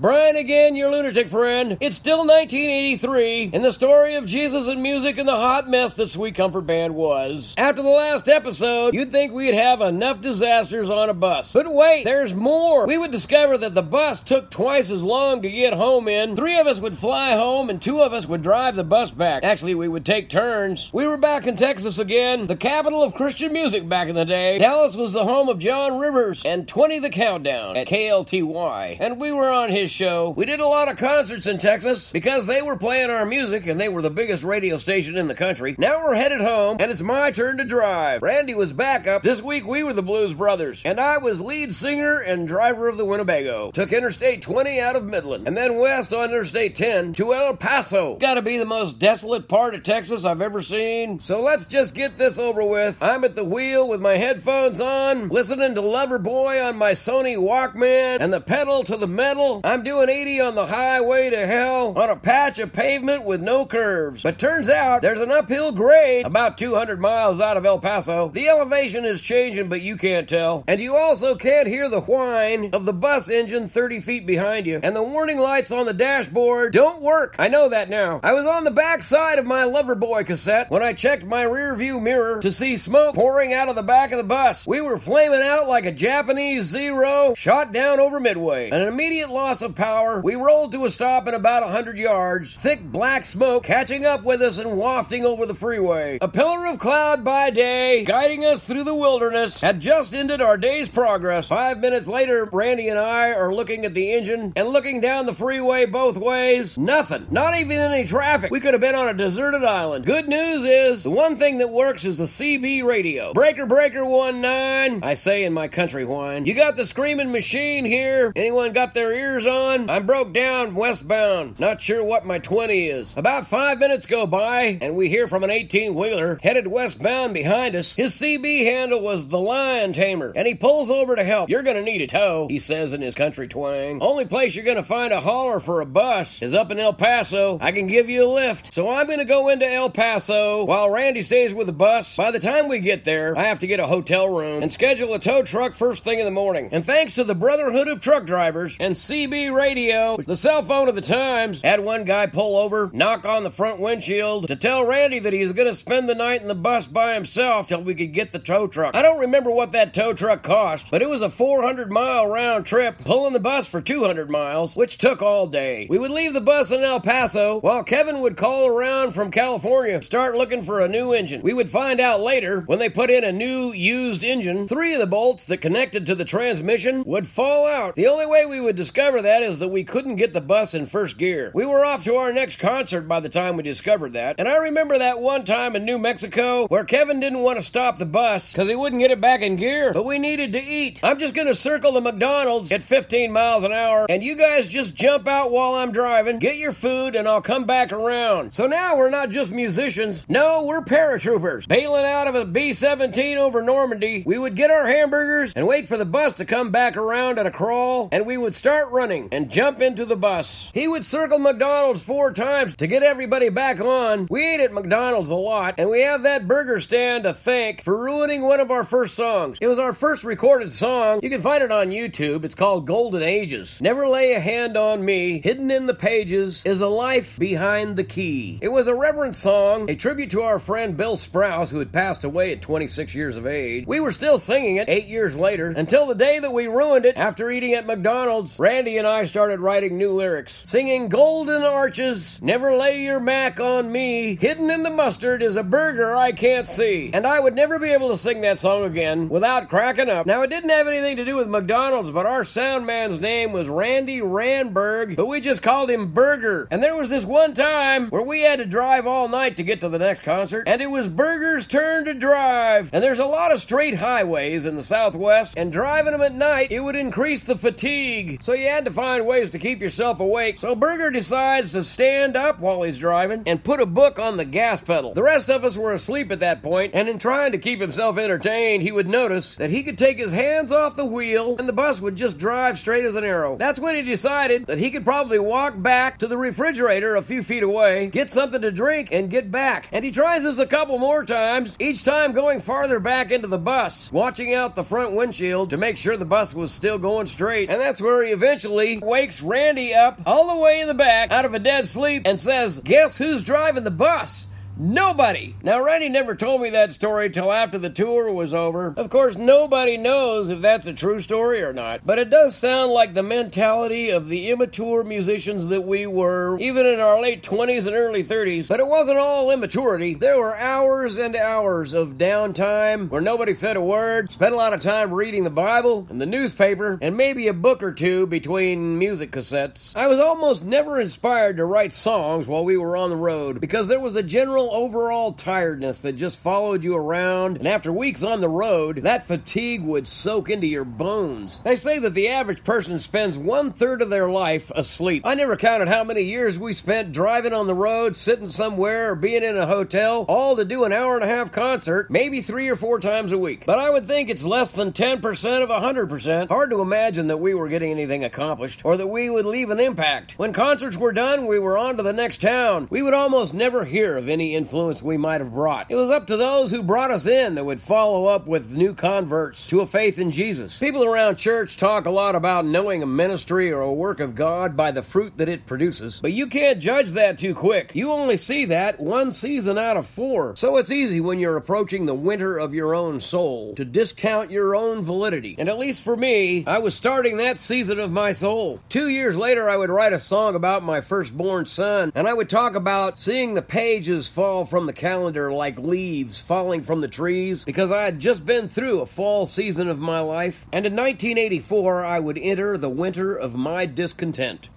Brian again, your lunatic friend. It's still 1983, and the story of Jesus and music and the hot mess that Sweet Comfort Band was. After the last episode, you'd think we'd have enough disasters on a bus. But wait, there's more. We would discover that the bus took twice as long to get home in. Three of us would fly home, and two of us would drive the bus back. Actually, we would take turns. We were back in Texas again, the capital of Christian music back in the day. Dallas was the home of John Rivers and 20 the Countdown at KLTY, and we were on his show. We did a lot of concerts in Texas because they were playing our music and they were the biggest radio station in the country. Now we're headed home and it's my turn to drive. Randy was backup. This week we were the Blues Brothers and I was lead singer and driver of the Winnebago. Took Interstate 20 out of Midland and then west on Interstate 10 to El Paso. Gotta be the most desolate part of Texas I've ever seen. So let's just get this over with. I'm at the wheel with my headphones on, listening to Loverboy on my Sony Walkman and the pedal to the metal. I'm doing 80 on the highway to hell on a patch of pavement with no curves. But turns out there's an uphill grade about 200 miles out of El Paso. The elevation is changing, but you can't tell. And you also can't hear the whine of the bus engine 30 feet behind you. And the warning lights on the dashboard don't work. I know that now. I was on the back side of my Loverboy cassette when I checked my rear view mirror to see smoke pouring out of the back of the bus. We were flaming out like a Japanese Zero shot down over Midway. An immediate loss of power. We rolled to a stop in about a hundred yards. Thick black smoke catching up with us and wafting over the freeway. A pillar of cloud by day, guiding us through the wilderness, had just ended our day's progress. Five minutes later, Randy and I are looking at the engine and looking down the freeway both ways. Nothing. Not even any traffic. We could have been on a deserted island. Good news is, the one thing that works is the CB radio. Breaker Breaker 1-9, I say in my country whine. You got the screaming machine here? Anyone got their ears on? I'm broke down westbound. Not sure what my 20 is. About five minutes go by, and we hear from an 18 wheeler headed westbound behind us. His CB handle was the Lion Tamer, and he pulls over to help. You're gonna need a tow, he says in his country twang. Only place you're gonna find a hauler for a bus is up in El Paso. I can give you a lift. So I'm gonna go into El Paso while Randy stays with the bus. By the time we get there, I have to get a hotel room and schedule a tow truck first thing in the morning. And thanks to the Brotherhood of Truck Drivers and CB Radio, the cell phone of the times, had one guy pull over, knock on the front windshield to tell Randy that he was going to spend the night in the bus by himself till we could get the tow truck. I don't remember what that tow truck cost, but it was a 400 mile round trip, pulling the bus for 200 miles, which took all day. We would leave the bus in El Paso while Kevin would call around from California, start looking for a new engine. We would find out later when they put in a new used engine, three of the bolts that connected to the transmission would fall out. The only way we would discover that is that we couldn't get the bus in first gear. We were off to our next concert by the time we discovered that. And I remember that one time in New Mexico where Kevin didn't want to stop the bus because he wouldn't get it back in gear, but we needed to eat. I'm just going to circle the McDonald's at 15 miles an hour, and you guys just jump out while I'm driving, get your food, and I'll come back around. So now we're not just musicians. No, we're paratroopers. Bailing out of a B 17 over Normandy, we would get our hamburgers and wait for the bus to come back around at a crawl, and we would start running and jump into the bus. He would circle McDonald's four times to get everybody back on. We ate at McDonald's a lot, and we have that burger stand to thank for ruining one of our first songs. It was our first recorded song. You can find it on YouTube. It's called Golden Ages. Never Lay a Hand on Me, hidden in the pages, is a life behind the key. It was a reverent song, a tribute to our friend Bill Sprouse, who had passed away at 26 years of age. We were still singing it eight years later until the day that we ruined it after eating at McDonald's. Randy and I started writing new lyrics, singing Golden Arches, Never Lay Your Mac on Me, Hidden in the Mustard is a burger I can't see. And I would never be able to sing that song again without cracking up. Now, it didn't have anything to do with McDonald's, but our sound man's name was Randy Randberg, but we just called him Burger. And there was this one time where we had to drive all night to get to the next concert, and it was Burger's turn to drive. And there's a lot of straight highways in the Southwest, and driving them at night, it would increase the fatigue. So you had to find ways to keep yourself awake. So Burger decides to stand up while he's driving and put a book on the gas pedal. The rest of us were asleep at that point, and in trying to keep himself entertained, he would notice that he could take his hands off the wheel and the bus would just drive straight as an arrow. That's when he decided that he could probably walk back to the refrigerator a few feet away, get something to drink, and get back. And he tries this a couple more times, each time going farther back into the bus, watching out the front windshield to make sure the bus was still going straight. And that's where he eventually Wakes Randy up all the way in the back out of a dead sleep and says, Guess who's driving the bus? Nobody! Now, Randy never told me that story till after the tour was over. Of course, nobody knows if that's a true story or not, but it does sound like the mentality of the immature musicians that we were, even in our late 20s and early 30s. But it wasn't all immaturity. There were hours and hours of downtime where nobody said a word, spent a lot of time reading the Bible and the newspaper, and maybe a book or two between music cassettes. I was almost never inspired to write songs while we were on the road because there was a general overall tiredness that just followed you around, and after weeks on the road, that fatigue would soak into your bones. They say that the average person spends one third of their life asleep. I never counted how many years we spent driving on the road, sitting somewhere, or being in a hotel, all to do an hour and a half concert, maybe three or four times a week. But I would think it's less than 10% of 100%. Hard to imagine that we were getting anything accomplished, or that we would leave an impact. When concerts were done, we were on to the next town. We would almost never hear of any influence we might have brought. It was up to those who brought us in that would follow up with new converts to a faith in Jesus. People around church talk a lot about knowing a ministry or a work of God by the fruit that it produces, but you can't judge that too quick. You only see that one season out of four. So it's easy when you're approaching the winter of your own soul to discount your own validity. And at least for me, I was starting that season of my soul. Two years later, I would write a song about my firstborn son, and I would talk about seeing the pages fall from the calendar like leaves falling from the trees because I had just been through a fall season of my life, and in 1984 I would enter the winter of my discontent.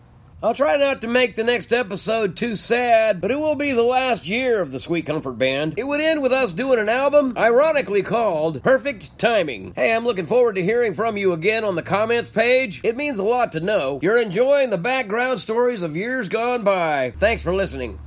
I'll try not to make the next episode too sad, but it will be the last year of the Sweet Comfort Band. It would end with us doing an album, ironically called Perfect Timing. Hey, I'm looking forward to hearing from you again on the comments page. It means a lot to know you're enjoying the background stories of years gone by. Thanks for listening.